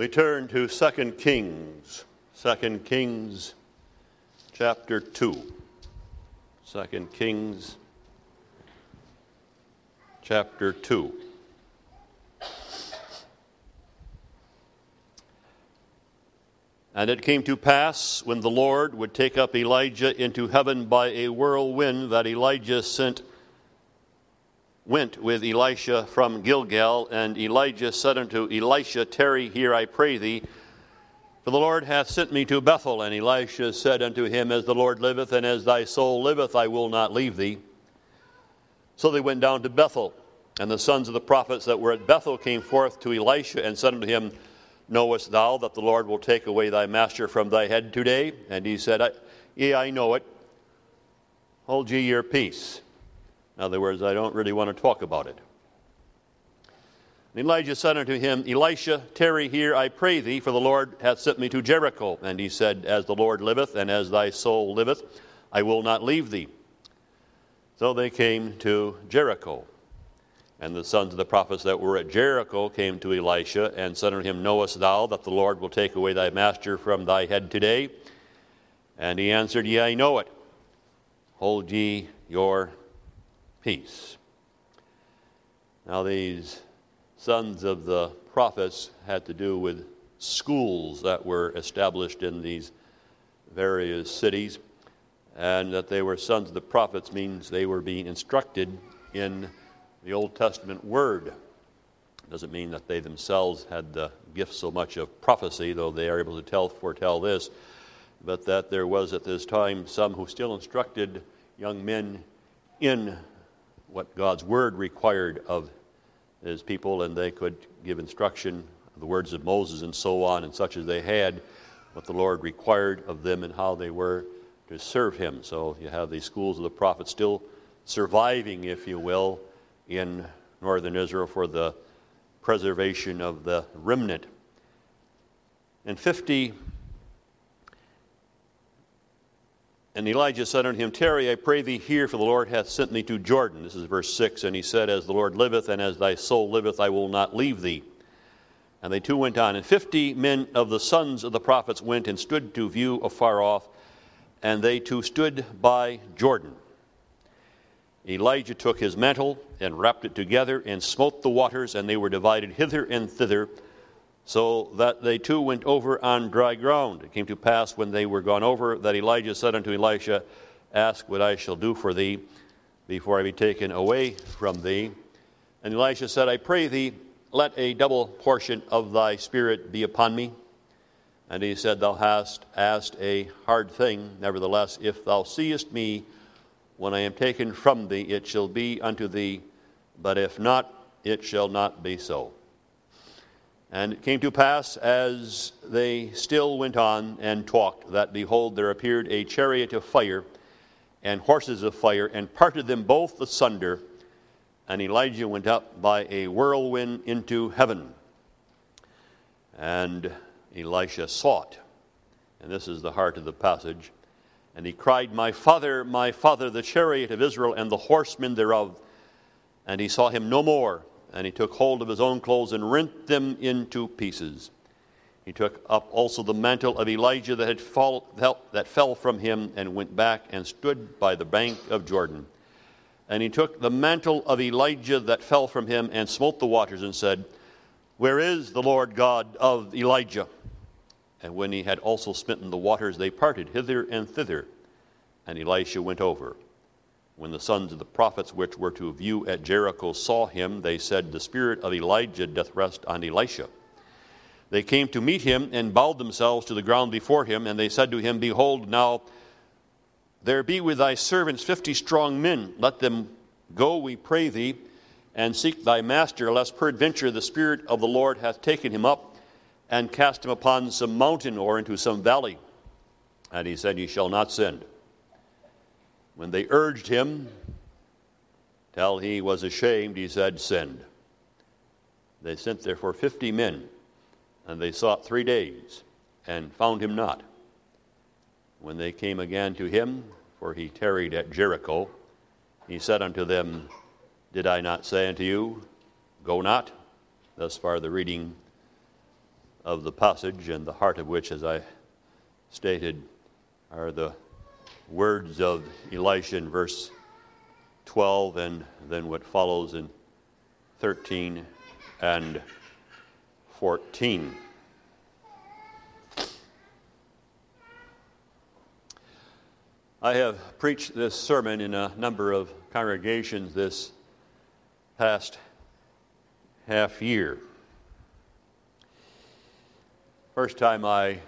We turn to 2 Kings, 2 Kings chapter 2. 2 Kings chapter 2. And it came to pass when the Lord would take up Elijah into heaven by a whirlwind that Elijah sent went with Elisha from Gilgal, and Elijah said unto Elisha, Tarry here, I pray thee, for the Lord hath sent me to Bethel. And Elisha said unto him, As the Lord liveth, and as thy soul liveth, I will not leave thee. So they went down to Bethel, and the sons of the prophets that were at Bethel came forth to Elisha and said unto him, Knowest thou that the Lord will take away thy master from thy head today? And he said, Yea, I know it. Hold ye your peace. In other words, I don't really want to talk about it. And Elijah said unto him, Elisha, tarry here, I pray thee, for the Lord hath sent me to Jericho. And he said, As the Lord liveth, and as thy soul liveth, I will not leave thee. So they came to Jericho. And the sons of the prophets that were at Jericho came to Elisha and said unto him, Knowest thou that the Lord will take away thy master from thy head today? And he answered, Yea, I know it. Hold ye your peace. Now, these sons of the prophets had to do with schools that were established in these various cities, and that they were sons of the prophets means they were being instructed in the Old Testament word. Doesn't mean that they themselves had the gift so much of prophecy, though they are able to tell, foretell this, but that there was at this time some who still instructed young men in what God's word required of his people, and they could give instruction, the words of Moses and so on, and such as they had, what the Lord required of them and how they were to serve him. So you have these schools of the prophets still surviving, if you will, in northern Israel for the preservation of the remnant. In 50, and Elijah said unto him, Tarry, I pray thee here, for the Lord hath sent thee to Jordan. This is verse 6. And he said, As the Lord liveth, and as thy soul liveth, I will not leave thee. And they two went on. And fifty men of the sons of the prophets went and stood to view afar off, and they two stood by Jordan. Elijah took his mantle and wrapped it together and smote the waters, and they were divided hither and thither, so that they two went over on dry ground. It came to pass when they were gone over that Elijah said unto Elisha, Ask what I shall do for thee before I be taken away from thee. And Elisha said, I pray thee, let a double portion of thy spirit be upon me. And he said, Thou hast asked a hard thing. Nevertheless, if thou seest me, when I am taken from thee, it shall be unto thee, but if not, it shall not be so. And it came to pass, as they still went on and talked, that behold, there appeared a chariot of fire and horses of fire, and parted them both asunder. And Elijah went up by a whirlwind into heaven. And Elisha sought, and this is the heart of the passage and he cried, My father, my father, the chariot of Israel and the horsemen thereof. And he saw him no more. And he took hold of his own clothes and rent them into pieces. He took up also the mantle of Elijah that, had fall, that fell from him and went back and stood by the bank of Jordan. And he took the mantle of Elijah that fell from him and smote the waters and said, Where is the Lord God of Elijah? And when he had also smitten the waters, they parted hither and thither, and Elisha went over. When the sons of the prophets which were to view at Jericho saw him, they said, The spirit of Elijah doth rest on Elisha. They came to meet him and bowed themselves to the ground before him, and they said to him, Behold, now there be with thy servants fifty strong men. Let them go, we pray thee, and seek thy master, lest peradventure the Spirit of the Lord hath taken him up and cast him upon some mountain or into some valley. And he said, Ye shall not send. When they urged him, till he was ashamed, he said, Send. They sent therefore fifty men, and they sought three days, and found him not. When they came again to him, for he tarried at Jericho, he said unto them, Did I not say unto you, Go not? Thus far the reading of the passage, and the heart of which, as I stated, are the words of Elisha in verse 12 and then what follows in 13 and 14. I have preached this sermon in a number of congregations this past half year. First time I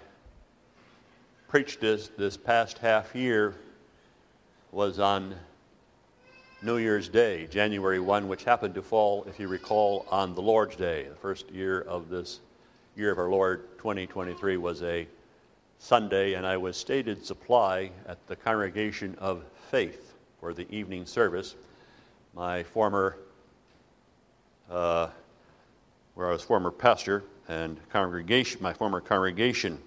preached this this past half year was on New Year's Day, January 1, which happened to fall, if you recall, on the Lord's Day. The first year of this year of our Lord 2023 was a Sunday, and I was stated supply at the Congregation of Faith for the evening service. My former, uh, where I was former pastor and congregation, my former congregation.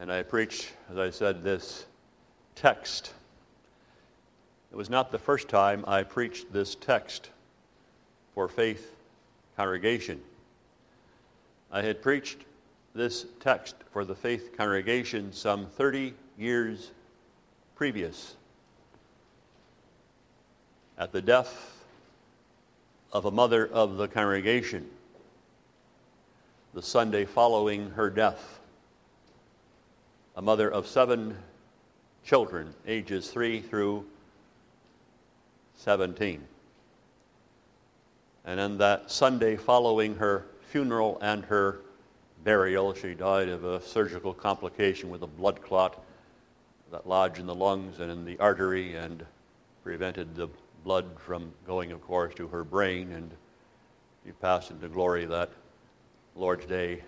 And I preached, as I said, this text. It was not the first time I preached this text for Faith Congregation. I had preached this text for the Faith congregation some 30 years previous. At the death of a mother of the congregation, the Sunday following her death, a mother of seven children, ages 3 through 17. And then that Sunday following her funeral and her burial. She died of a surgical complication with a blood clot that lodged in the lungs and in the artery and prevented the blood from going, of course, to her brain. And she passed into glory that Lord's Day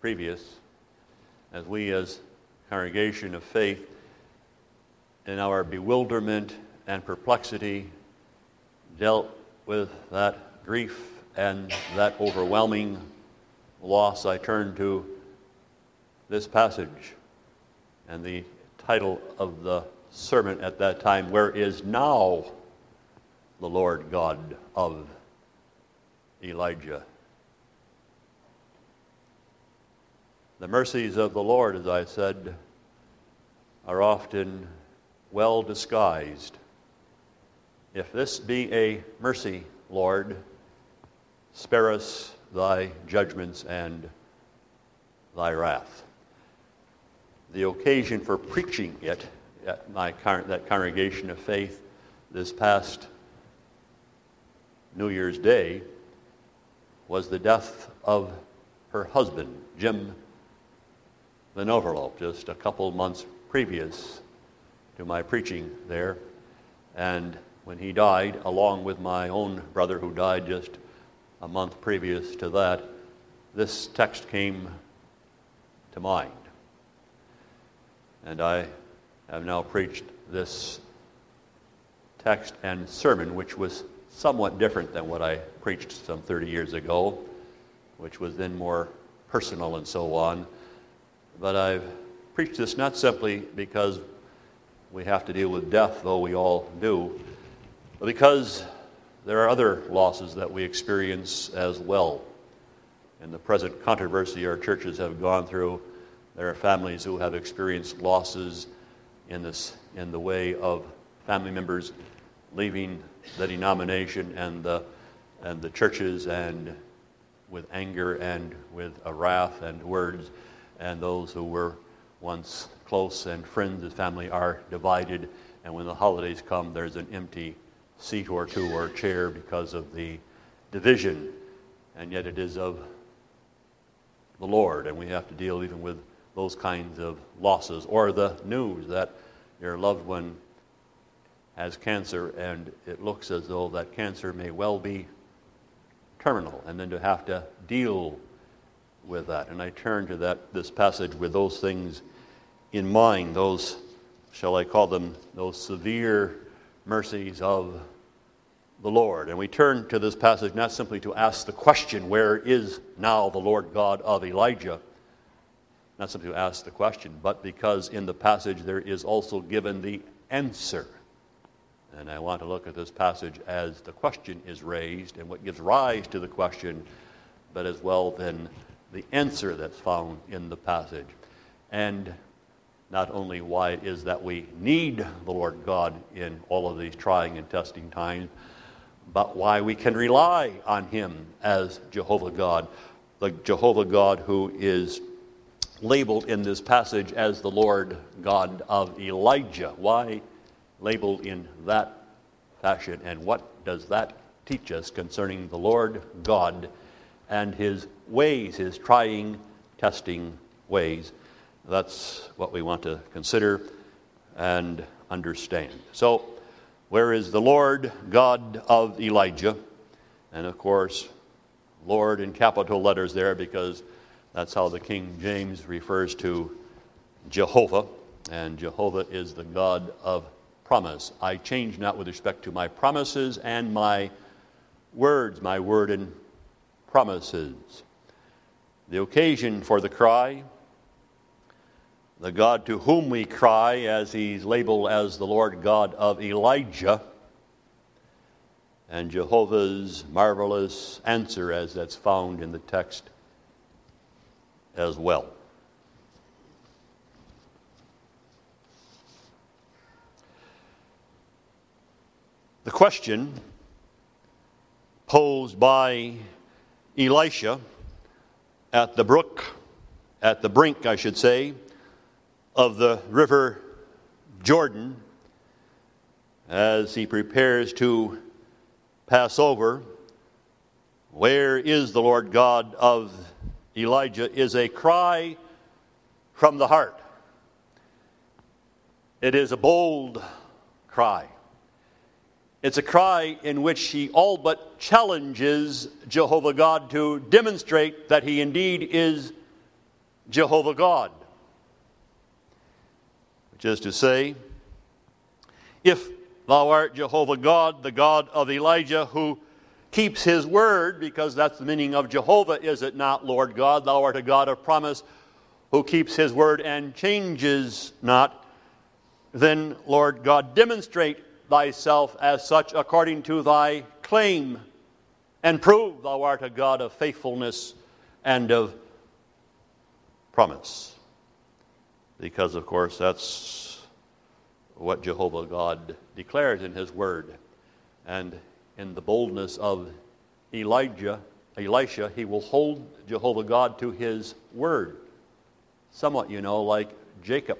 previous. As we, as congregation of faith, in our bewilderment and perplexity, dealt with that grief and that overwhelming loss, I turn to this passage and the title of the sermon at that time Where is now the Lord God of Elijah? The mercies of the Lord, as I said, are often well disguised. If this be a mercy, Lord, spare us thy judgments and thy wrath. The occasion for preaching it at my that congregation of faith this past New Year's Day was the death of her husband, Jim Van Overloop, just a couple months previous to my preaching there. And when he died, along with my own brother who died just a month previous to that, this text came to mind. And I have now preached this text and sermon, which was somewhat different than what I preached some 30 years ago, which was then more personal and so on. But I've preached this not simply because we have to deal with death, though we all do, but because there are other losses that we experience as well. In the present controversy our churches have gone through, there are families who have experienced losses in, this, in the way of family members leaving the denomination and the, and the churches and with anger and with a wrath and words, and those who were once close and friends and family are divided, and when the holidays come, there's an empty seat or two or chair because of the division, and yet it is of the Lord, and we have to deal even with those kinds of losses, or the news that your loved one has cancer and it looks as though that cancer may well be terminal, and then to have to deal with that. And I turn to that this passage with those things in mind, those shall I call them those severe mercies of the Lord. And we turn to this passage not simply to ask the question, Where is now the Lord God of Elijah? Not simply to ask the question, but because in the passage there is also given the answer. And I want to look at this passage as the question is raised, and what gives rise to the question but as well then the answer that's found in the passage. And not only why it is that we need the Lord God in all of these trying and testing times, but why we can rely on Him as Jehovah God, the Jehovah God who is labeled in this passage as the Lord God of Elijah. Why labeled in that fashion, and what does that teach us concerning the Lord God and His ways, His trying, testing ways? That's what we want to consider and understand. So, where is the Lord God of Elijah? And of course, Lord in capital letters there because that's how the King James refers to Jehovah. And Jehovah is the God of promise. I change not with respect to my promises and my words, my word and promises. The occasion for the cry the God to whom we cry, as he's labeled as the Lord God of Elijah, and Jehovah's marvelous answer, as that's found in the text as well. The question posed by Elisha at the brook, at the brink, I should say, of the river Jordan as he prepares to pass over. Where is the Lord God of Elijah? is a cry from the heart. It is a bold cry. It's a cry in which he all but challenges Jehovah God to demonstrate that he indeed is Jehovah God which is to say, if thou art Jehovah God, the God of Elijah, who keeps his word, because that's the meaning of Jehovah, is it not, Lord God? Thou art a God of promise who keeps his word and changes not. Then, Lord God, demonstrate thyself as such according to thy claim, and prove thou art a God of faithfulness and of promise because, of course, that's what Jehovah God declares in His Word. And in the boldness of Elijah, Elisha, he will hold Jehovah God to His Word. Somewhat, you know, like Jacob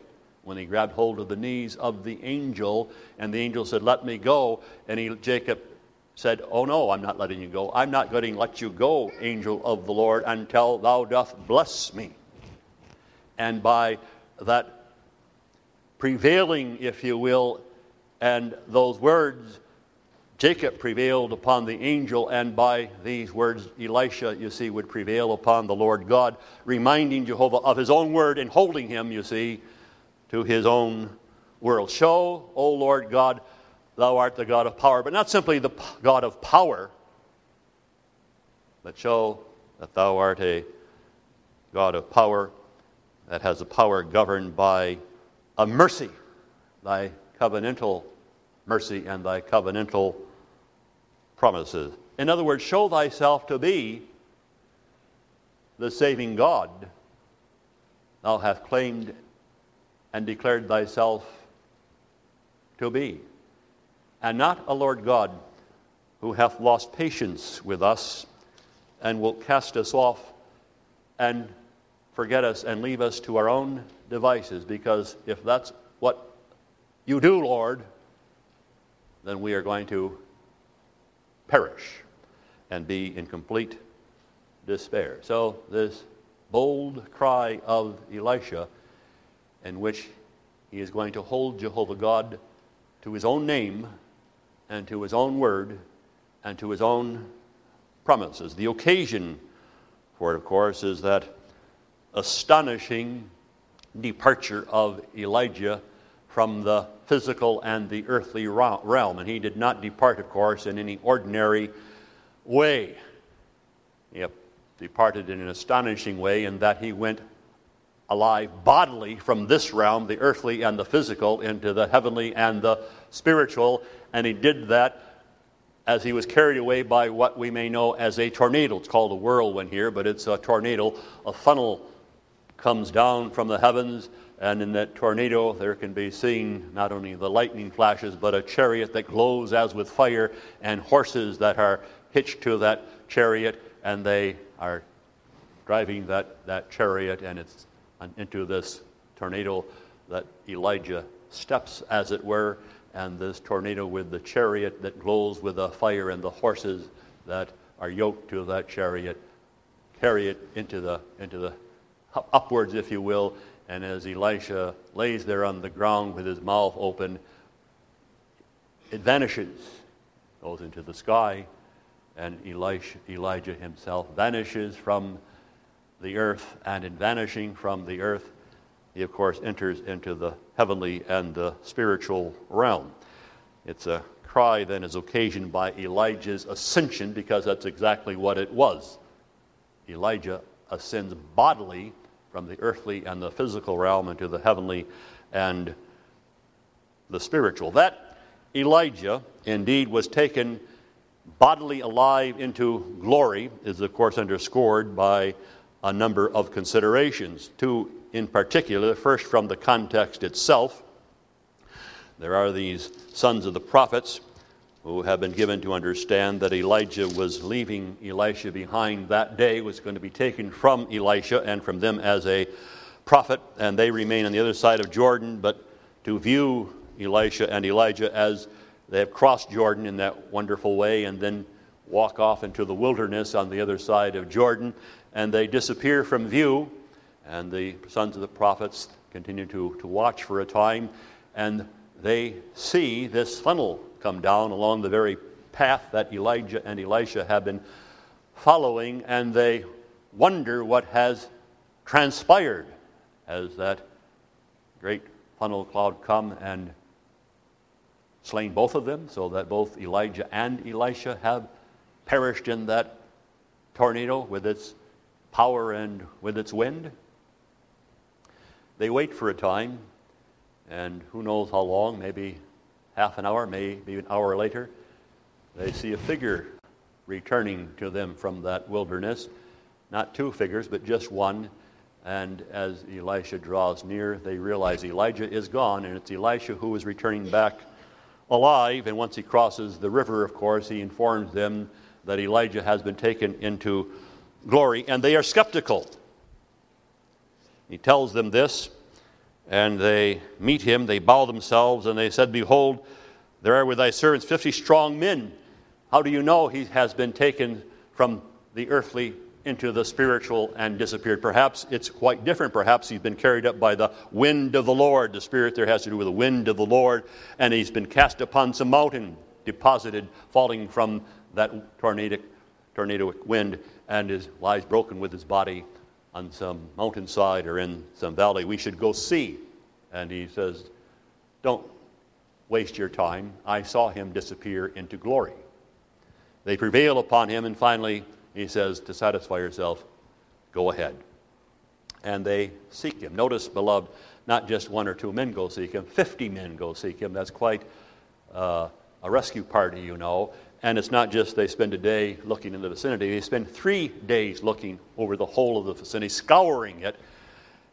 when he grabbed hold of the knees of the angel, and the angel said, Let me go. And he, Jacob said, Oh no, I'm not letting you go. I'm not going to let you go, angel of the Lord, until thou doth bless me. And by that prevailing, if you will, and those words, Jacob prevailed upon the angel, and by these words, Elisha, you see, would prevail upon the Lord God, reminding Jehovah of his own word and holding him, you see, to his own world. Show, O Lord God, thou art the God of power, but not simply the God of power, but show that thou art a God of power that has a power governed by a mercy, thy covenantal mercy and thy covenantal promises. In other words, show thyself to be the saving God thou hast claimed and declared thyself to be, and not a Lord God who hath lost patience with us and will cast us off and forget us and leave us to our own devices, because if that's what you do, Lord, then we are going to perish and be in complete despair. So, this bold cry of Elisha, in which he is going to hold Jehovah God to his own name and to his own word and to his own promises. The occasion for it, of course, is that astonishing departure of Elijah from the physical and the earthly realm. And he did not depart, of course, in any ordinary way. He departed in an astonishing way in that he went alive bodily from this realm, the earthly and the physical, into the heavenly and the spiritual. And he did that as he was carried away by what we may know as a tornado. It's called a whirlwind here, but it's a tornado. A funnel comes down from the heavens, and in that tornado, there can be seen not only the lightning flashes, but a chariot that glows as with fire, and horses that are hitched to that chariot, and they are driving that, that chariot, and it's into this tornado that Elijah steps, as it were, and this tornado with the chariot that glows with the fire and the horses that are yoked to that chariot carry it into the, into the upwards, if you will. And as Elisha lays there on the ground with his mouth open, it vanishes, goes into the sky, and Elisha, Elijah himself vanishes from the earth. And in vanishing from the earth, he, of course, enters into the heavenly and the spiritual realm. It's a cry then is occasioned by Elijah's ascension because that's exactly what it was. Elijah ascends bodily from the earthly and the physical realm into the heavenly and the spiritual. That Elijah indeed was taken bodily alive into glory is, of course, underscored by a number of considerations. Two in particular, first from the context itself. There are these sons of the prophets who have been given to understand that Elijah was leaving Elisha behind that day, was going to be taken from Elisha and from them as a prophet, and they remain on the other side of Jordan, but to view Elisha and Elijah as they have crossed Jordan in that wonderful way and then walk off into the wilderness on the other side of Jordan, and they disappear from view, and the sons of the prophets continue to, to watch for a time, and they see this funnel come down along the very path that Elijah and Elisha have been following, and they wonder what has transpired as that great funnel cloud come and slain both of them, so that both Elijah and Elisha have perished in that tornado with its power and with its wind. They wait for a time, and who knows how long, maybe half an hour, maybe an hour later, they see a figure returning to them from that wilderness. Not two figures, but just one. And as Elisha draws near, they realize Elijah is gone, and it's Elisha who is returning back alive. And once he crosses the river, of course, he informs them that Elijah has been taken into glory, and they are skeptical. He tells them this, and they meet him. They bow themselves, and they said, Behold, there are with thy servants fifty strong men. How do you know he has been taken from the earthly into the spiritual and disappeared? Perhaps it's quite different. Perhaps he's been carried up by the wind of the Lord. The spirit there has to do with the wind of the Lord, and he's been cast upon some mountain, deposited, falling from that tornadic, tornadic wind, and is, lies broken with his body on some mountainside or in some valley. We should go see. And he says, Don't waste your time. I saw him disappear into glory. They prevail upon him, and finally, he says, To satisfy yourself, go ahead. And they seek him. Notice, beloved, not just one or two men go seek him, 50 men go seek him. That's quite uh, a rescue party, you know. And it's not just they spend a day looking in the vicinity, they spend three days looking over the whole of the vicinity, scouring it.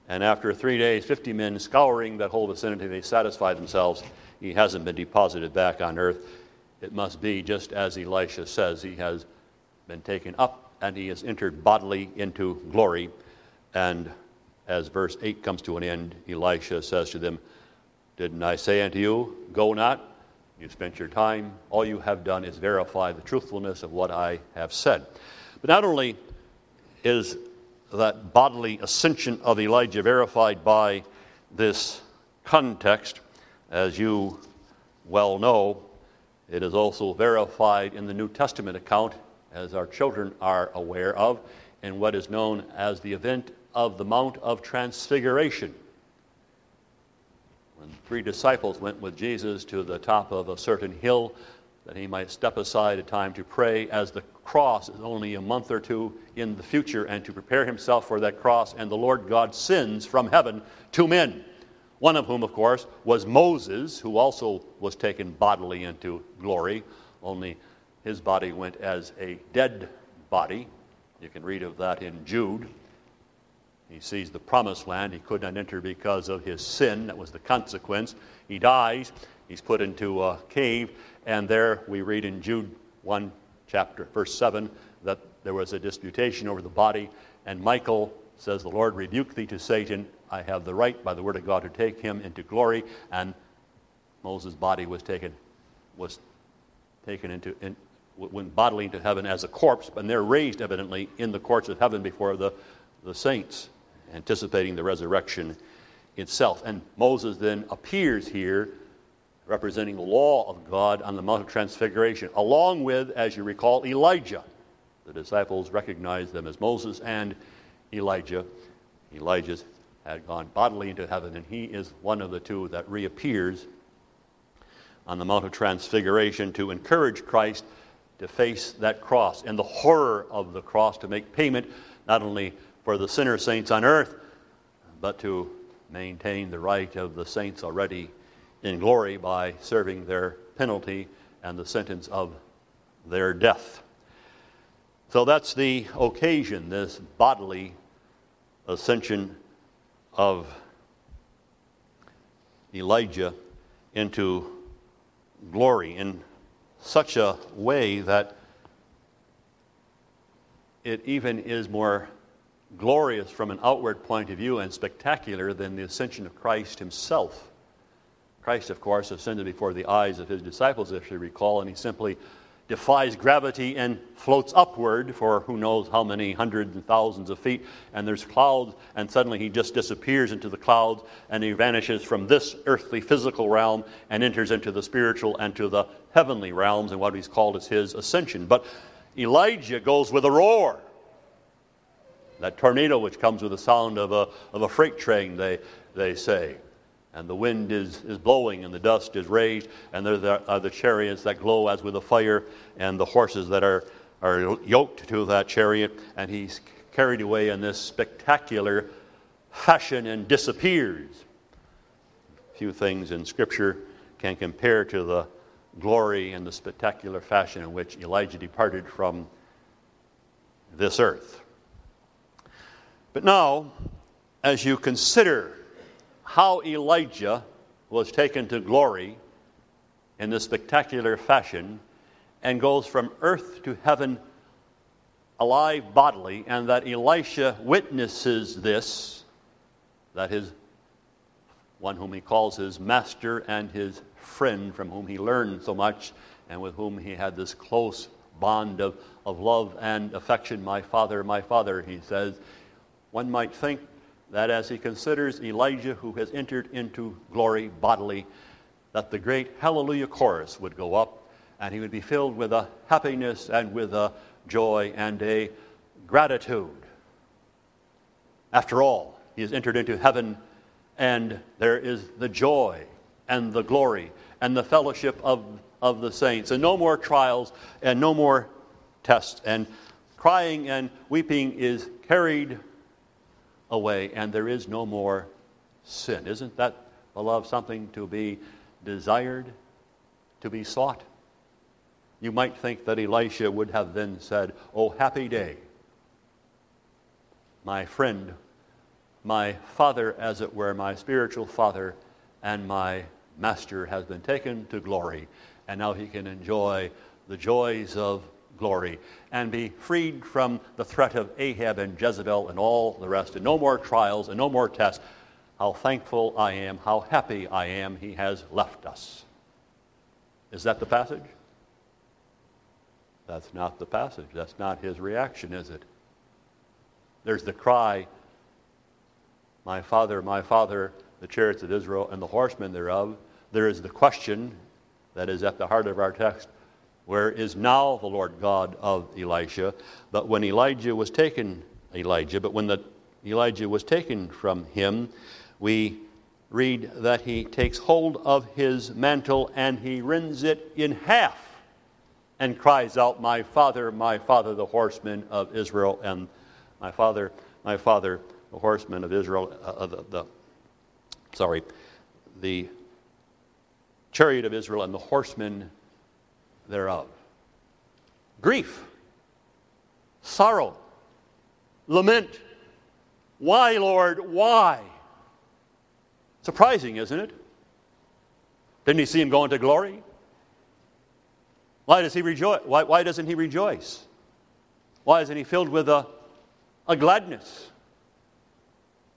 And after three days, 50 men scouring that whole vicinity, they satisfy themselves he hasn't been deposited back on earth. It must be just as Elisha says, he has been taken up and he has entered bodily into glory. And as verse 8 comes to an end, Elisha says to them, Didn't I say unto you, Go not? You've spent your time. All you have done is verify the truthfulness of what I have said. But not only is that bodily ascension of Elijah verified by this context, as you well know, it is also verified in the New Testament account, as our children are aware of, in what is known as the event of the Mount of Transfiguration when three disciples went with Jesus to the top of a certain hill that he might step aside a time to pray as the cross is only a month or two in the future and to prepare himself for that cross and the Lord God sends from heaven two men one of whom of course was Moses who also was taken bodily into glory only his body went as a dead body. You can read of that in Jude. He sees the promised land he could not enter because of his sin. That was the consequence. He dies. He's put into a cave. And there we read in Jude 1, chapter, verse 7, that there was a disputation over the body. And Michael says, The Lord rebuke thee to Satan. I have the right by the word of God to take him into glory. And Moses' body was taken, was taken into, in, went bodily into heaven as a corpse, and they're raised evidently in the courts of heaven before the, the saints, anticipating the resurrection itself. And Moses then appears here representing the law of God on the Mount of Transfiguration, along with, as you recall, Elijah. The disciples recognized them as Moses and Elijah. Elijah had gone bodily into heaven, and he is one of the two that reappears on the Mount of Transfiguration to encourage Christ to face that cross and the horror of the cross to make payment not only for the sinner saints on earth, but to maintain the right of the saints already in glory by serving their penalty and the sentence of their death. So that's the occasion, this bodily ascension of Elijah into glory in such a way that it even is more glorious from an outward point of view and spectacular than the ascension of Christ himself. Christ, of course, ascended before the eyes of his disciples, if you recall, and he simply defies gravity and floats upward for who knows how many hundreds and thousands of feet. And there's clouds, and suddenly he just disappears into the clouds and he vanishes from this earthly physical realm and enters into the spiritual and to the heavenly realms and what he's called as his ascension. But Elijah goes with a roar. That tornado which comes with the sound of a, of a freight train, they, they say and the wind is, is blowing and the dust is raised, and there are the chariots that glow as with a fire, and the horses that are, are yoked to that chariot, and he's carried away in this spectacular fashion and disappears. Few things in Scripture can compare to the glory and the spectacular fashion in which Elijah departed from this earth. But now, as you consider how Elijah was taken to glory in this spectacular fashion and goes from earth to heaven alive bodily, and that Elisha witnesses this, that his one whom he calls his master and his friend, from whom he learned so much and with whom he had this close bond of, of love and affection. My father, my father, he says. One might think that as he considers Elijah who has entered into glory bodily, that the great hallelujah chorus would go up and he would be filled with a happiness and with a joy and a gratitude. After all, he has entered into heaven and there is the joy and the glory and the fellowship of, of the saints, and no more trials and no more tests, and crying and weeping is carried away, and there is no more sin. Isn't that, beloved, something to be desired, to be sought? You might think that Elisha would have then said, Oh, happy day. My friend, my father, as it were, my spiritual father, and my master has been taken to glory, and now he can enjoy the joys of glory and be freed from the threat of Ahab and Jezebel and all the rest, and no more trials and no more tests. How thankful I am, how happy I am he has left us. Is that the passage? That's not the passage. That's not his reaction, is it? There's the cry, My Father, my Father, the chariots of Israel and the horsemen thereof. There is the question that is at the heart of our text where is now the Lord God of Elisha? But when Elijah was taken, Elijah, but when the, Elijah was taken from him, we read that he takes hold of his mantle and he rends it in half and cries out, My father, my father, the horsemen of Israel, and my father, my father, the horsemen of Israel, uh, uh the, the, sorry, the chariot of Israel and the horsemen thereof. grief, sorrow, lament. Why, Lord, why? Surprising, isn't it? Didn't he see him go into glory? Why does he rejoice? Why, why doesn't he rejoice? Why isn't he filled with a, a gladness?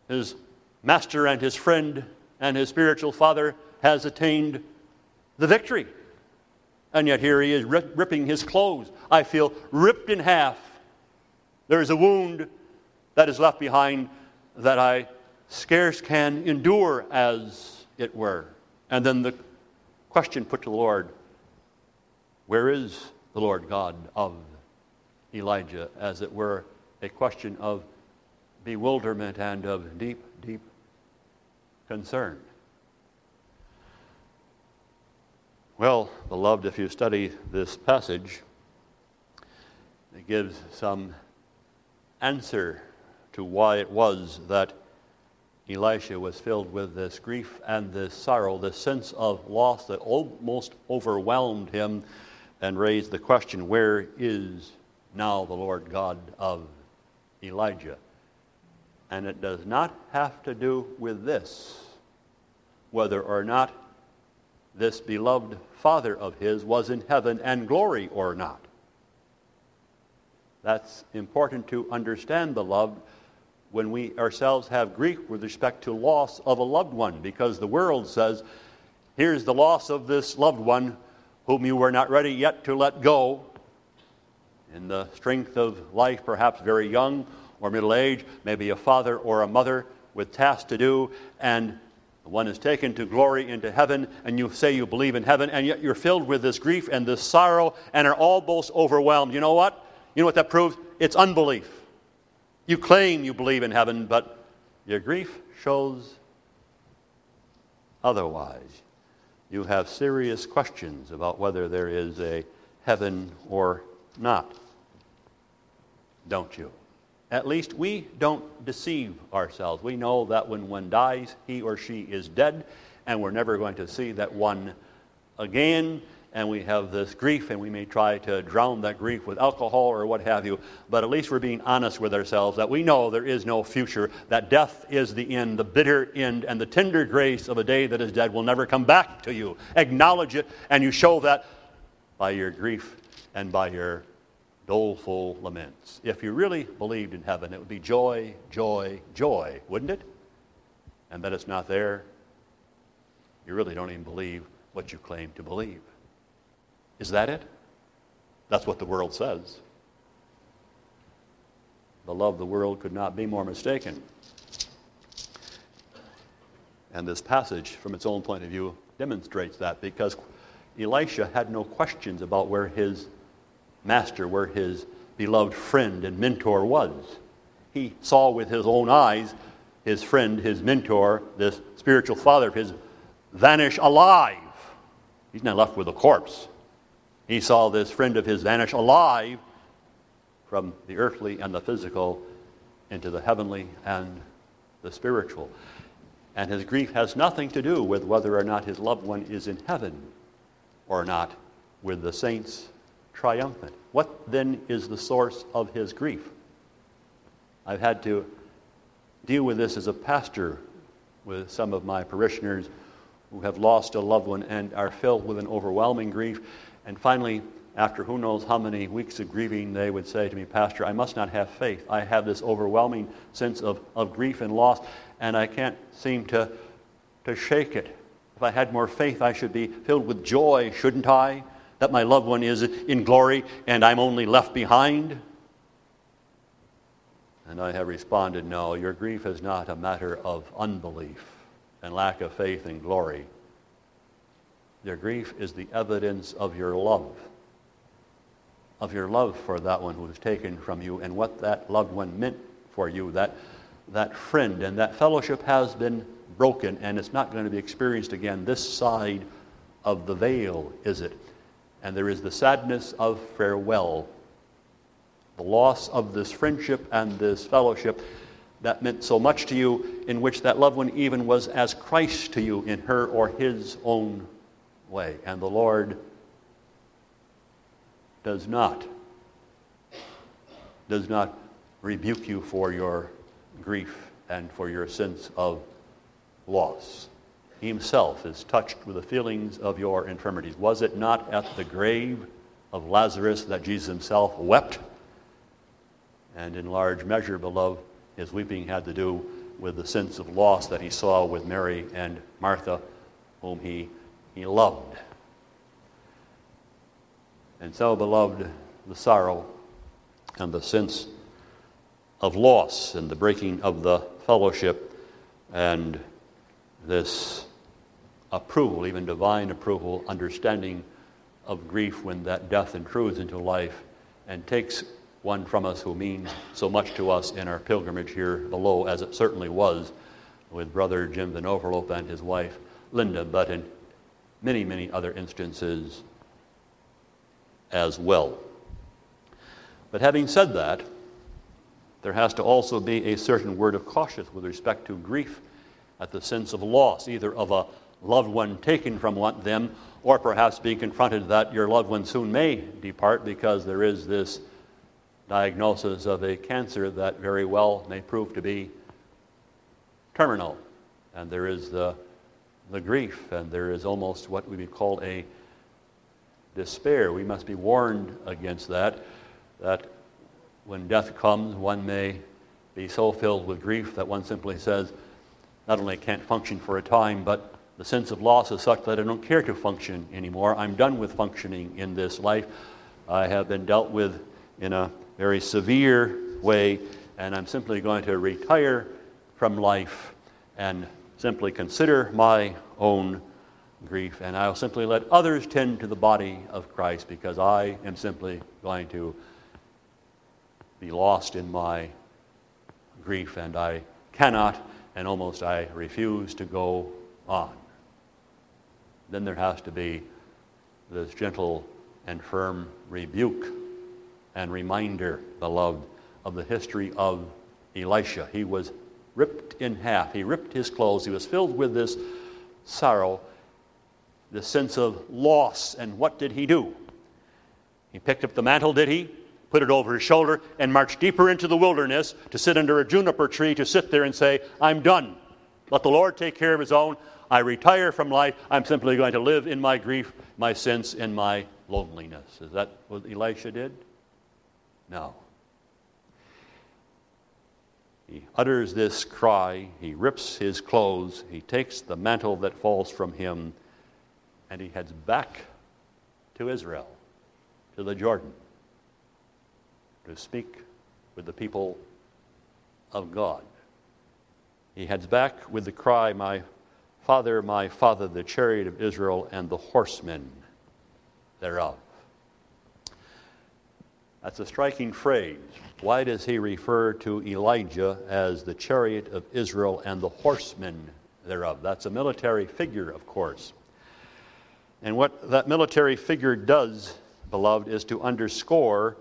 His master and his friend and his spiritual father has attained the victory. And yet here he is ripping his clothes. I feel ripped in half. There is a wound that is left behind that I scarce can endure, as it were. And then the question put to the Lord Where is the Lord God of Elijah? As it were, a question of bewilderment and of deep, deep concern. Well, beloved, if you study this passage, it gives some answer to why it was that Elisha was filled with this grief and this sorrow, this sense of loss that almost overwhelmed him and raised the question where is now the Lord God of Elijah? And it does not have to do with this, whether or not this beloved Father of his was in heaven and glory or not. That's important to understand, the love when we ourselves have grief with respect to loss of a loved one, because the world says, here's the loss of this loved one whom you were not ready yet to let go. In the strength of life, perhaps very young or middle age, maybe a father or a mother with tasks to do, and one is taken to glory into heaven, and you say you believe in heaven, and yet you're filled with this grief and this sorrow and are almost overwhelmed. You know what? You know what that proves? It's unbelief. You claim you believe in heaven, but your grief shows otherwise. You have serious questions about whether there is a heaven or not. Don't you? At least we don't deceive ourselves. We know that when one dies, he or she is dead, and we're never going to see that one again. And we have this grief, and we may try to drown that grief with alcohol or what have you. But at least we're being honest with ourselves that we know there is no future, that death is the end, the bitter end, and the tender grace of a day that is dead will never come back to you. Acknowledge it, and you show that by your grief and by your doleful laments. If you really believed in heaven, it would be joy, joy, joy, wouldn't it? And that it's not there, you really don't even believe what you claim to believe. Is that it? That's what the world says. The love of the world could not be more mistaken. And this passage, from its own point of view, demonstrates that because Elisha had no questions about where his master, where his beloved friend and mentor was. He saw with his own eyes his friend, his mentor, this spiritual father of his, vanish alive. He's not left with a corpse. He saw this friend of his vanish alive from the earthly and the physical into the heavenly and the spiritual. And his grief has nothing to do with whether or not his loved one is in heaven or not with the saints triumphant. What then is the source of his grief? I've had to deal with this as a pastor with some of my parishioners who have lost a loved one and are filled with an overwhelming grief. And finally, after who knows how many weeks of grieving, they would say to me, Pastor, I must not have faith. I have this overwhelming sense of, of grief and loss, and I can't seem to, to shake it. If I had more faith, I should be filled with joy, shouldn't I? That my loved one is in glory and I'm only left behind? And I have responded, No, your grief is not a matter of unbelief and lack of faith in glory. Your grief is the evidence of your love, of your love for that one who was taken from you and what that loved one meant for you. That, that friend and that fellowship has been broken and it's not going to be experienced again this side of the veil, is it? And there is the sadness of farewell, the loss of this friendship and this fellowship that meant so much to you, in which that loved one even was as Christ to you in her or his own way. And the Lord does not does not rebuke you for your grief and for your sense of loss. Himself is touched with the feelings of your infirmities. Was it not at the grave of Lazarus that Jesus himself wept? And in large measure, beloved, his weeping had to do with the sense of loss that he saw with Mary and Martha, whom he, he loved. And so, beloved, the sorrow and the sense of loss and the breaking of the fellowship and this approval, even divine approval, understanding of grief when that death intrudes into life and takes one from us who means so much to us in our pilgrimage here below, as it certainly was with Brother Jim Van Overloop and his wife Linda, but in many, many other instances as well. But having said that, there has to also be a certain word of caution with respect to grief at the sense of loss, either of a loved one taken from them, or perhaps being confronted that your loved one soon may depart because there is this diagnosis of a cancer that very well may prove to be terminal. And there is the, the grief, and there is almost what we would call a despair. We must be warned against that, that when death comes, one may be so filled with grief that one simply says, not only can't function for a time, but the sense of loss is such that I don't care to function anymore. I'm done with functioning in this life. I have been dealt with in a very severe way, and I'm simply going to retire from life and simply consider my own grief, and I'll simply let others tend to the body of Christ because I am simply going to be lost in my grief, and I cannot and almost I refuse to go on. Then there has to be this gentle and firm rebuke and reminder, beloved, of the history of Elisha. He was ripped in half. He ripped his clothes. He was filled with this sorrow, this sense of loss. And what did he do? He picked up the mantle, did he? Put it over his shoulder and marched deeper into the wilderness to sit under a juniper tree to sit there and say, I'm done. Let the Lord take care of his own. I retire from life. I'm simply going to live in my grief, my sins, and my loneliness. Is that what Elisha did? No. He utters this cry, he rips his clothes, he takes the mantle that falls from him, and he heads back to Israel, to the Jordan, to speak with the people of God. He heads back with the cry, My Father, my Father, the chariot of Israel and the horsemen thereof. That's a striking phrase. Why does he refer to Elijah as the chariot of Israel and the horsemen thereof? That's a military figure, of course. And what that military figure does, beloved, is to underscore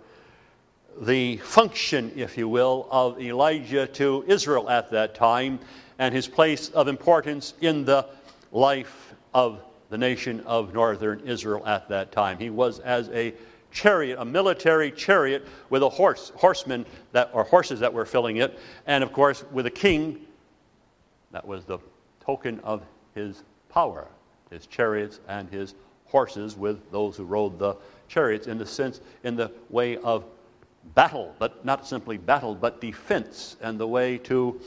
the function, if you will, of Elijah to Israel at that time and his place of importance in the life of the nation of northern Israel at that time. He was as a chariot, a military chariot with a horse, horsemen that or horses that were filling it, and of course with a king. That was the token of his power, his chariots and his horses with those who rode the chariots in the sense in the way of battle, but not simply battle, but defense and the way to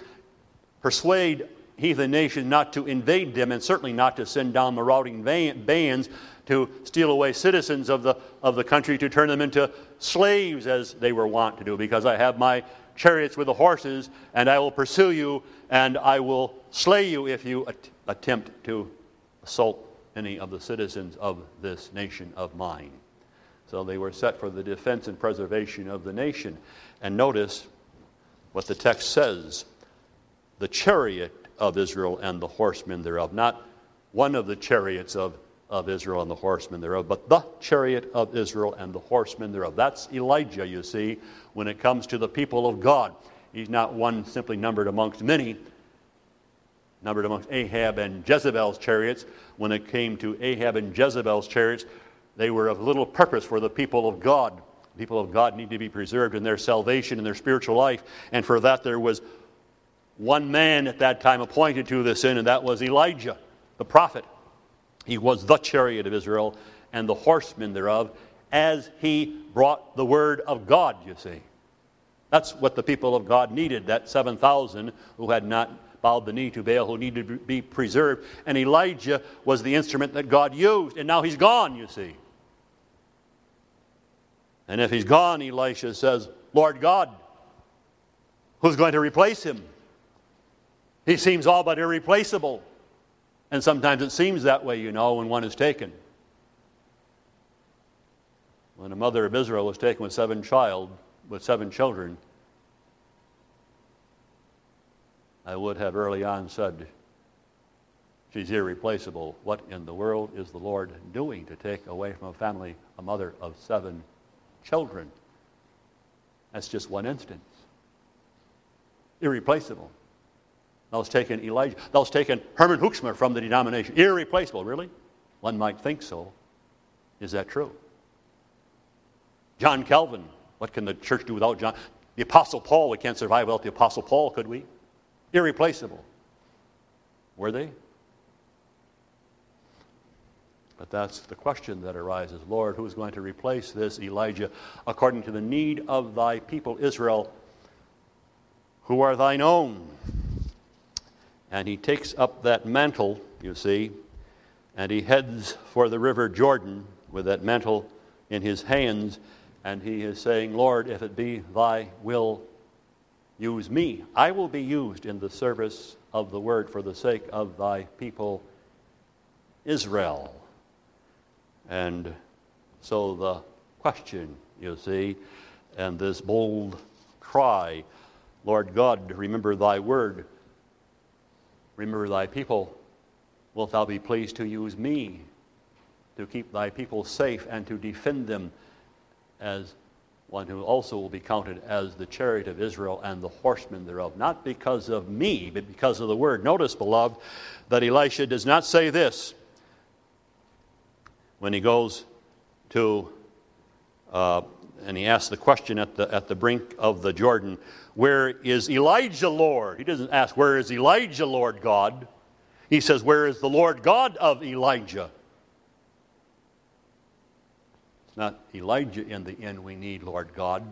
persuade heathen nations not to invade them and certainly not to send down marauding bands to steal away citizens of the, of the country to turn them into slaves as they were wont to do, because I have my chariots with the horses, and I will pursue you, and I will slay you if you at- attempt to assault any of the citizens of this nation of mine. So they were set for the defense and preservation of the nation. And notice what the text says the chariot of Israel and the horsemen thereof, not one of the chariots of of Israel and the horsemen thereof, but the chariot of Israel and the horsemen thereof. That's Elijah, you see, when it comes to the people of God. He's not one simply numbered amongst many, numbered amongst Ahab and Jezebel's chariots. When it came to Ahab and Jezebel's chariots, they were of little purpose for the people of God people of God need to be preserved in their salvation and their spiritual life. And for that, there was one man at that time appointed to this end, and that was Elijah, the prophet. He was the chariot of Israel and the horsemen thereof, as he brought the word of God, you see. That's what the people of God needed, that 7,000 who had not bowed the knee to Baal, who needed to be preserved. And Elijah was the instrument that God used, and now he's gone, you see. And if he's gone, Elisha says, Lord God, who's going to replace him? He seems all but irreplaceable. And sometimes it seems that way, you know, when one is taken. When a mother of Israel was taken with seven child, with seven children, I would have early on said, She's irreplaceable. What in the world is the Lord doing to take away from a family a mother of seven children? That's just one instance. Irreplaceable. That was taken Elijah. That was taken Herman Hoeksema from the denomination. Irreplaceable, really? One might think so. Is that true? John Calvin. What can the church do without John? The Apostle Paul. We can't survive without the Apostle Paul, could we? Irreplaceable. Were they? But that's the question that arises Lord, who is going to replace this Elijah according to the need of thy people Israel, who are thine own? And he takes up that mantle, you see, and he heads for the river Jordan with that mantle in his hands, and he is saying, Lord, if it be thy will, Use me. I will be used in the service of the word for the sake of thy people, Israel. And so the question, you see, and this bold cry, Lord God, remember thy word, remember thy people. Wilt thou be pleased to use me to keep thy people safe and to defend them as one who also will be counted as the chariot of Israel and the horsemen thereof, not because of me, but because of the word. Notice, beloved, that Elisha does not say this when he goes to, uh, and he asks the question at the, at the brink of the Jordan, Where is Elijah, Lord? He doesn't ask, Where is Elijah, Lord God? He says, Where is the Lord God of Elijah? It's not Elijah in the end we need, Lord God.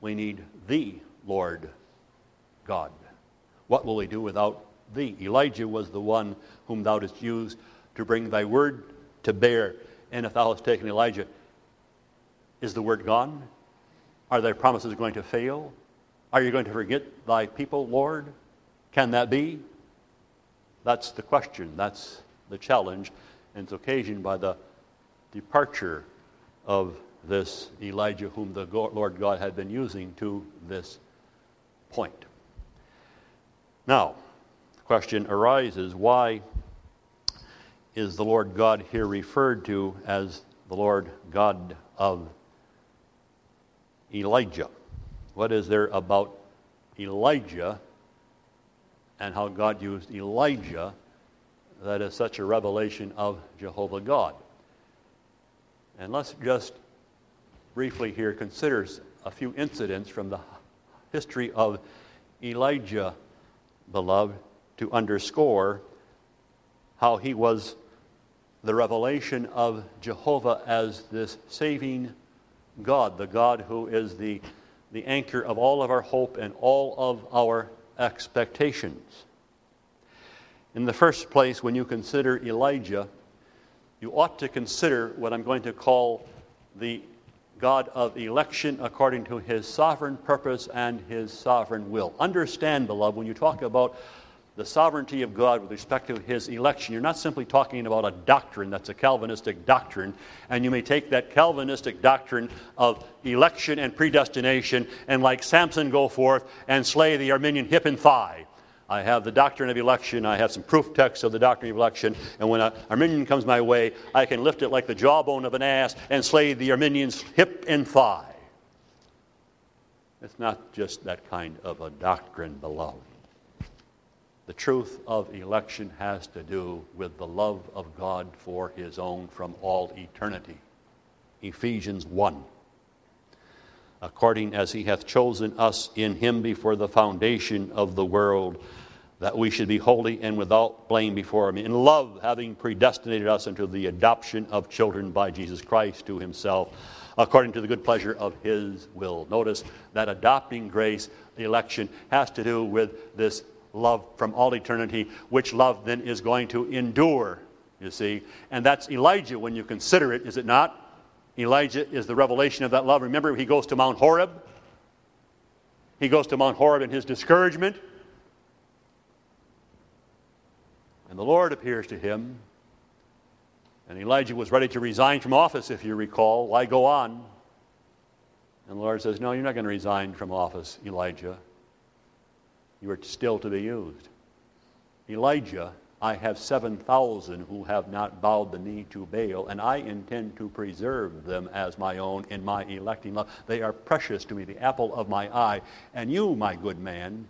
We need the Lord God. What will we do without thee? Elijah was the one whom thou didst use to bring thy word to bear. And if thou hast taken Elijah, is the word gone? Are thy promises going to fail? Are you going to forget thy people, Lord? Can that be? That's the question. That's the challenge. And it's occasioned by the departure of this Elijah, whom the Lord God had been using to this point. Now, the question arises why is the Lord God here referred to as the Lord God of Elijah? What is there about Elijah and how God used Elijah that is such a revelation of Jehovah God? And let's just briefly here consider a few incidents from the history of Elijah, beloved, to underscore how he was the revelation of Jehovah as this saving God, the God who is the, the anchor of all of our hope and all of our expectations. In the first place, when you consider Elijah, you ought to consider what I'm going to call the God of election according to his sovereign purpose and his sovereign will. Understand, beloved, when you talk about the sovereignty of God with respect to his election, you're not simply talking about a doctrine that's a Calvinistic doctrine, and you may take that Calvinistic doctrine of election and predestination and, like Samson, go forth and slay the Arminian hip and thigh. I have the doctrine of election. I have some proof texts of the doctrine of election. And when an Arminian comes my way, I can lift it like the jawbone of an ass and slay the Arminian's hip and thigh. It's not just that kind of a doctrine, beloved. The truth of election has to do with the love of God for his own from all eternity. Ephesians 1. according as he hath chosen us in him before the foundation of the world, that we should be holy and without blame before him, in love having predestinated us unto the adoption of children by Jesus Christ to himself, according to the good pleasure of his will. Notice that adopting grace, the election, has to do with this love from all eternity, which love then is going to endure, you see. And that's Elijah when you consider it, is it not? Elijah is the revelation of that love. Remember, he goes to Mount Horeb. He goes to Mount Horeb in his discouragement. And the Lord appears to him. And Elijah was ready to resign from office, if you recall. Why go on? And the Lord says, No, you're not going to resign from office, Elijah. You are still to be used. Elijah I have 7,000 who have not bowed the knee to Baal, and I intend to preserve them as my own in my electing love. They are precious to me, the apple of my eye. And you, my good man,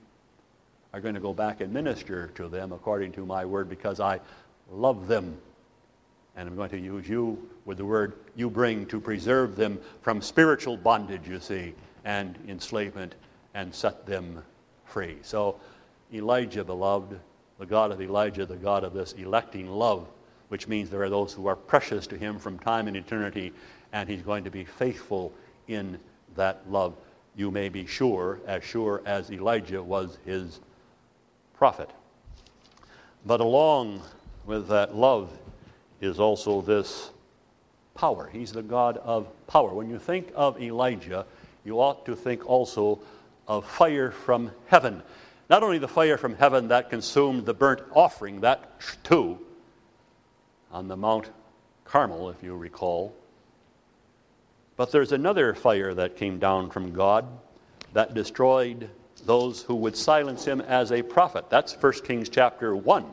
are going to go back and minister to them according to my word because I love them. And I'm going to use you with the word you bring to preserve them from spiritual bondage, you see, and enslavement, and set them free. So, Elijah, beloved, the God of Elijah, the God of this electing love, which means there are those who are precious to him from time and eternity, and he's going to be faithful in that love. You may be sure, as sure as Elijah was his prophet. But along with that love is also this power. He's the God of power. When you think of Elijah, you ought to think also of fire from heaven. Not only the fire from heaven that consumed the burnt offering, that too, on the Mount Carmel, if you recall, but there's another fire that came down from God that destroyed those who would silence him as a prophet. That's 1 Kings chapter 1.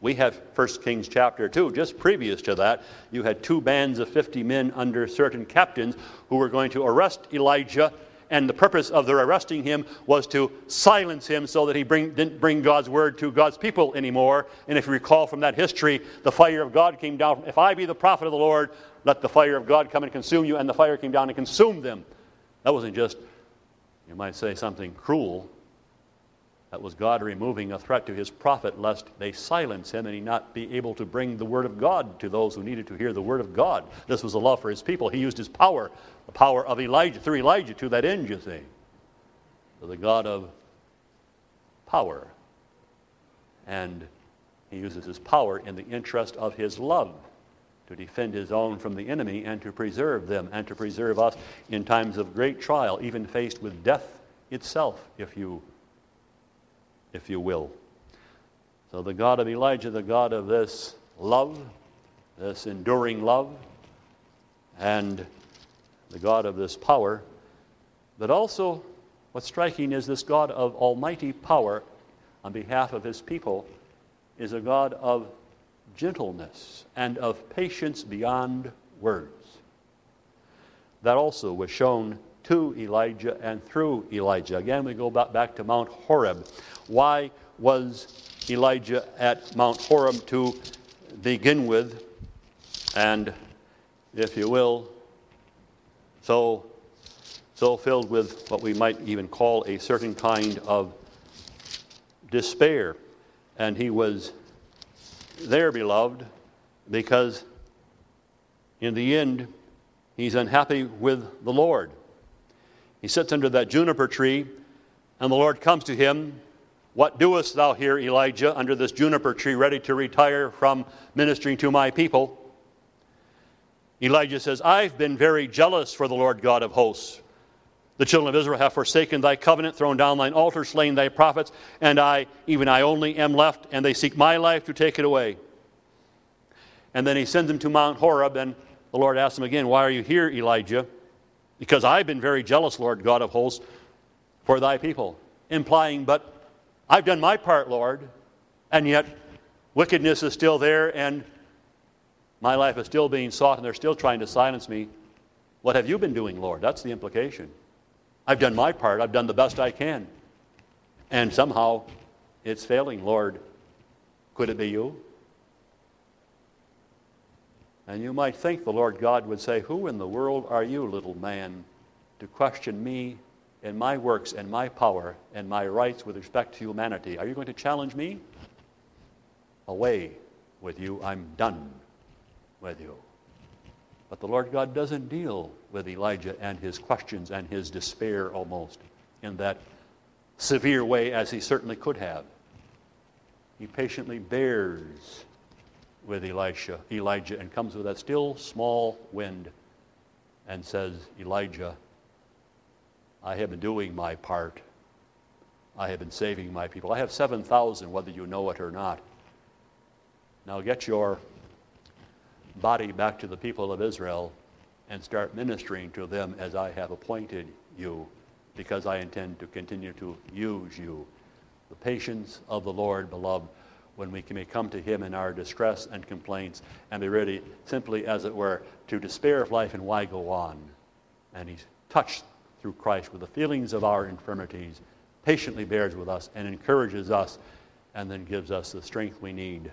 We have 1 Kings chapter 2. Just previous to that, you had two bands of 50 men under certain captains who were going to arrest Elijah and the purpose of their arresting him was to silence him so that he bring, didn't bring God's word to God's people anymore. And if you recall from that history, the fire of God came down. If I be the prophet of the Lord, let the fire of God come and consume you. And the fire came down and consumed them. That wasn't just, you might say, something cruel. That was God removing a threat to his prophet lest they silence him and he not be able to bring the word of God to those who needed to hear the word of God. This was a love for his people. He used his power, the power of Elijah, through Elijah to that end, you see. So the God of power. And he uses his power in the interest of his love to defend his own from the enemy and to preserve them and to preserve us in times of great trial, even faced with death itself, if you if you will. So the God of Elijah, the God of this love, this enduring love, and the God of this power, but also what's striking is this God of almighty power on behalf of his people is a God of gentleness and of patience beyond words. That also was shown to Elijah and through Elijah. Again, we go back to Mount Horeb. Why was Elijah at Mount Horeb to begin with? And if you will, so, so filled with what we might even call a certain kind of despair. And he was there, beloved, because in the end, he's unhappy with the Lord. He sits under that juniper tree, and the Lord comes to him. What doest thou here, Elijah, under this juniper tree, ready to retire from ministering to my people? Elijah says, I've been very jealous for the Lord God of hosts. The children of Israel have forsaken thy covenant, thrown down thine altar, slain thy prophets, and I, even I only, am left, and they seek my life to take it away. And then he sends him to Mount Horeb, and the Lord asks him again, Why are you here, Elijah? Because I've been very jealous, Lord God of hosts, for thy people. Implying, but I've done my part, Lord, and yet wickedness is still there, and my life is still being sought, and they're still trying to silence me. What have you been doing, Lord? That's the implication. I've done my part, I've done the best I can. And somehow it's failing, Lord. Could it be you? And you might think the Lord God would say, Who in the world are you, little man? to question me and my works and my power and my rights with respect to humanity. Are you going to challenge me? Away with you. I'm done with you. But the Lord God doesn't deal with Elijah and his questions and his despair almost in that severe way as he certainly could have. He patiently bears with Elisha, Elijah and comes with that still small wind and says, Elijah, I have been doing my part. I have been saving my people. I have 7,000, whether you know it or not. Now get your body back to the people of Israel and start ministering to them as I have appointed you, because I intend to continue to use you. The patience of the Lord, beloved, when we may come to Him in our distress and complaints and be ready, simply as it were, to despair of life and why go on. And He's touched through Christ with the feelings of our infirmities, patiently bears with us and encourages us, and then gives us the strength we need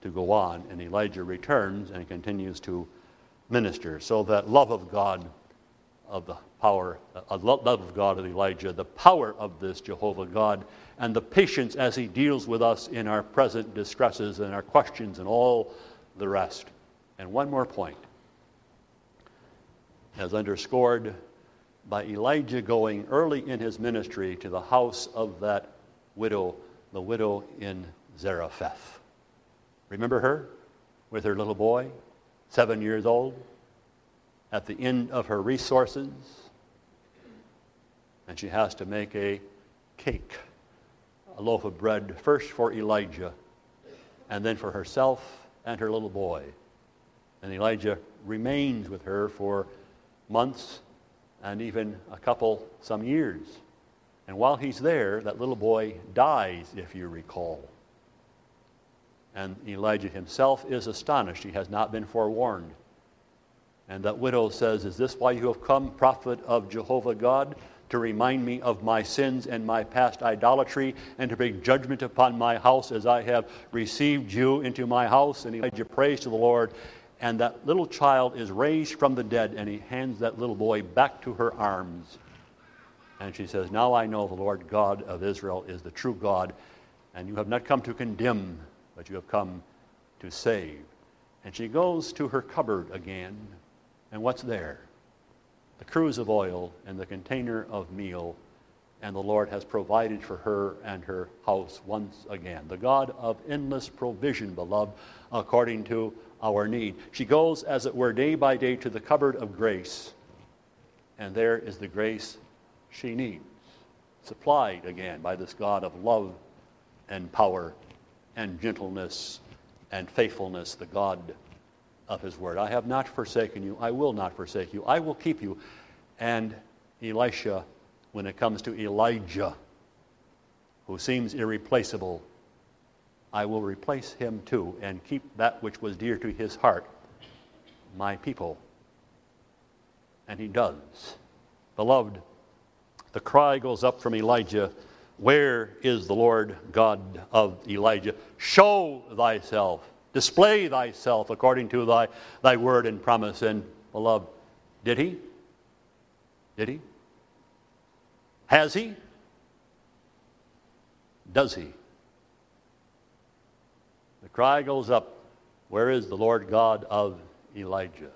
to go on. And Elijah returns and continues to minister. So that love of God, of the power, a love of God of Elijah, the power of this Jehovah God, and the patience as he deals with us in our present distresses and our questions and all the rest. And one more point, as underscored by Elijah going early in his ministry to the house of that widow, the widow in Zarephath. Remember her with her little boy, seven years old, at the end of her resources, and she has to make a cake, a loaf of bread, first for Elijah, and then for herself and her little boy. And Elijah remains with her for months and even a couple, some years. And while he's there, that little boy dies, if you recall. And Elijah himself is astonished. He has not been forewarned. And that widow says, Is this why you have come, prophet of Jehovah God, to remind me of my sins and my past idolatry, and to bring judgment upon my house as I have received you into my house? And Elijah prays to the Lord and that little child is raised from the dead, and he hands that little boy back to her arms. And she says, Now I know the Lord God of Israel is the true God, and you have not come to condemn, but you have come to save. And she goes to her cupboard again, and what's there? The cruse of oil and the container of meal, and the Lord has provided for her and her house once again. The God of endless provision, beloved, according to our need. She goes, as it were, day by day to the cupboard of grace, and there is the grace she needs, supplied again by this God of love and power and gentleness and faithfulness, the God of His Word. I have not forsaken you. I will not forsake you. I will keep you. And Elisha, when it comes to Elijah, who seems irreplaceable, I will replace him too and keep that which was dear to his heart, my people. And he does. Beloved, the cry goes up from Elijah Where is the Lord God of Elijah? Show thyself, display thyself according to thy, thy word and promise. And, beloved, did he? Did he? Has he? Does he? The cry goes up, Where is the Lord God of Elijah?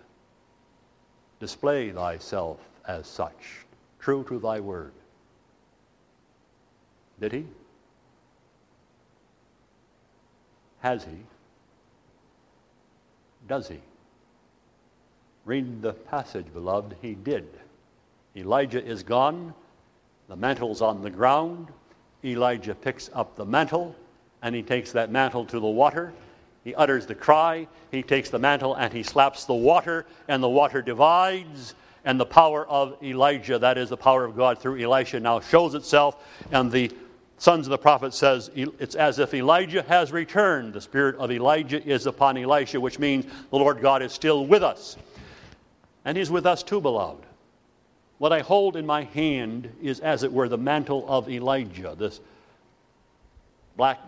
Display thyself as such, true to thy word. Did he? Has he? Does he? Read the passage, beloved. He did. Elijah is gone. The mantle's on the ground. Elijah picks up the mantle and he takes that mantle to the water. He utters the cry. He takes the mantle and he slaps the water, and the water divides. And the power of Elijah, that is the power of God through Elisha, now shows itself. And the sons of the prophet says it's as if Elijah has returned. The spirit of Elijah is upon Elisha, which means the Lord God is still with us. And he's with us too, beloved. What I hold in my hand is, as it were, the mantle of Elijah, this black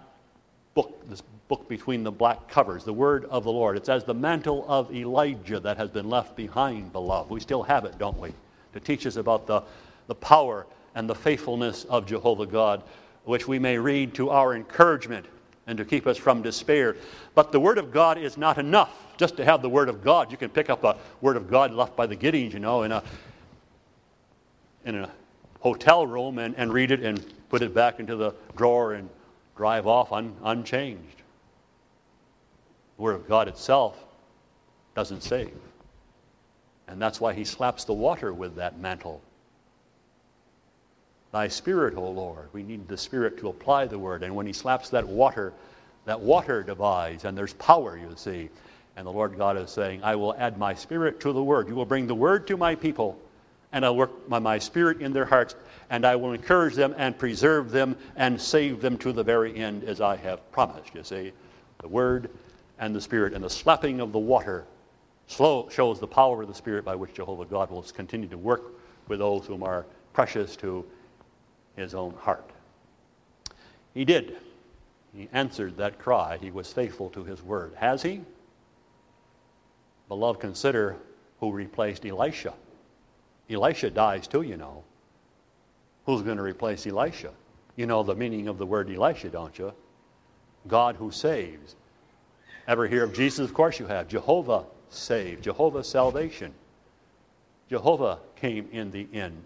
book, this book between the black covers, the word of the Lord. It's as the mantle of Elijah that has been left behind, beloved. We still have it, don't we? to teach us about the, the power and the faithfulness of Jehovah God, which we may read to our encouragement and to keep us from despair. But the Word of God is not enough just to have the Word of God. You can pick up a Word of God left by the Gideons, you know, in a, in a hotel room and, and read it and put it back into the drawer and drive off un, unchanged. The Word of God itself doesn't save. And that's why he slaps the water with that mantle. Thy Spirit, O Lord. We need the Spirit to apply the Word. And when he slaps that water, that water divides, and there's power, you see. And the Lord God is saying, I will add my Spirit to the Word. You will bring the Word to my people, and I'll work my, my Spirit in their hearts, and I will encourage them and preserve them and save them to the very end as I have promised. You see, the Word and the Spirit, and the slapping of the water slow, shows the power of the Spirit by which Jehovah God will continue to work with those whom are precious to his own heart. He did. He answered that cry. He was faithful to his word. Has he? Beloved, consider who replaced Elisha. Elisha dies too, you know. Who's going to replace Elisha? You know the meaning of the word Elisha, don't you? God who saves. Ever hear of Jesus? Of course you have. Jehovah saved. Jehovah salvation. Jehovah came in the end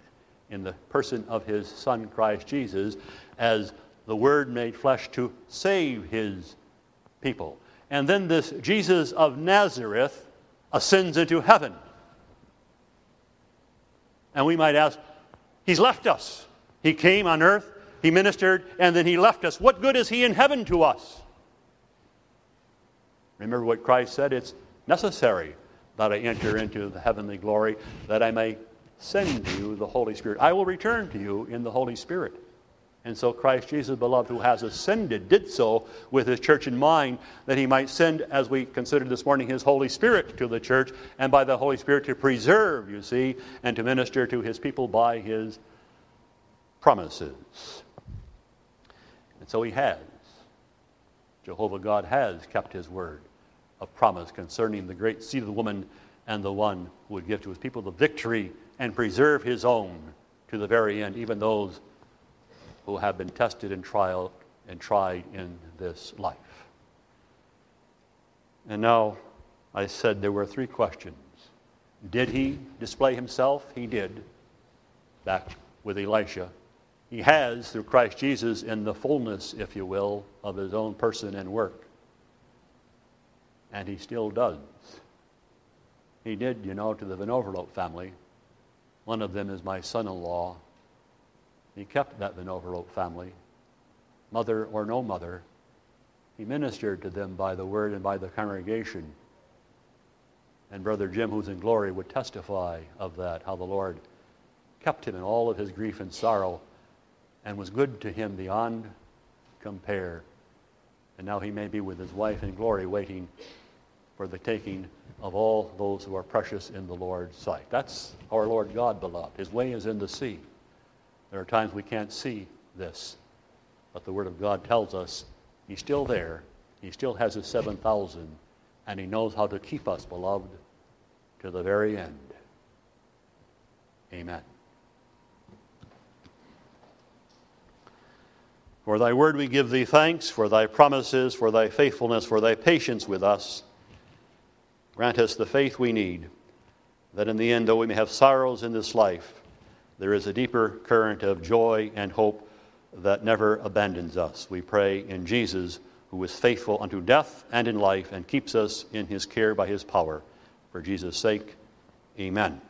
in the person of his Son Christ Jesus as the Word made flesh to save his people. And then this Jesus of Nazareth ascends into heaven. And we might ask, He's left us. He came on earth, He ministered, and then He left us. What good is He in heaven to us? Remember what Christ said? It's necessary that I enter into the heavenly glory, that I may send you the Holy Spirit. I will return to you in the Holy Spirit. And so Christ Jesus, beloved, who has ascended, did so with his church in mind, that he might send, as we considered this morning, his Holy Spirit to the church, and by the Holy Spirit to preserve, you see, and to minister to his people by his promises. And so he has. Jehovah God has kept his word of promise concerning the great seed of the woman and the one who would give to his people the victory and preserve his own to the very end, even those who have been tested and trial and tried in this life. And now I said there were three questions. Did he display himself? He did, back with Elisha. He has, through Christ Jesus, in the fullness, if you will, of his own person and work. And he still does. He did, you know, to the Van Overloop family one of them is my son in law. He kept that Van Overloop family, mother or no mother. He ministered to them by the word and by the congregation. And Brother Jim, who's in glory, would testify of that, how the Lord kept him in all of his grief and sorrow and was good to him beyond compare. And now he may be with his wife in glory, waiting for the taking of all those who are precious in the Lord's sight. That's our Lord God, beloved. His way is in the sea. There are times we can't see this, but the Word of God tells us He's still there. He still has His 7,000, and He knows how to keep us, beloved, to the very end. Amen. For thy word we give thee thanks, for thy promises, for thy faithfulness, for thy patience with us. Grant us the faith we need, that in the end, though we may have sorrows in this life, there is a deeper current of joy and hope that never abandons us. We pray in Jesus, who is faithful unto death and in life, and keeps us in his care by his power. For Jesus' sake, amen.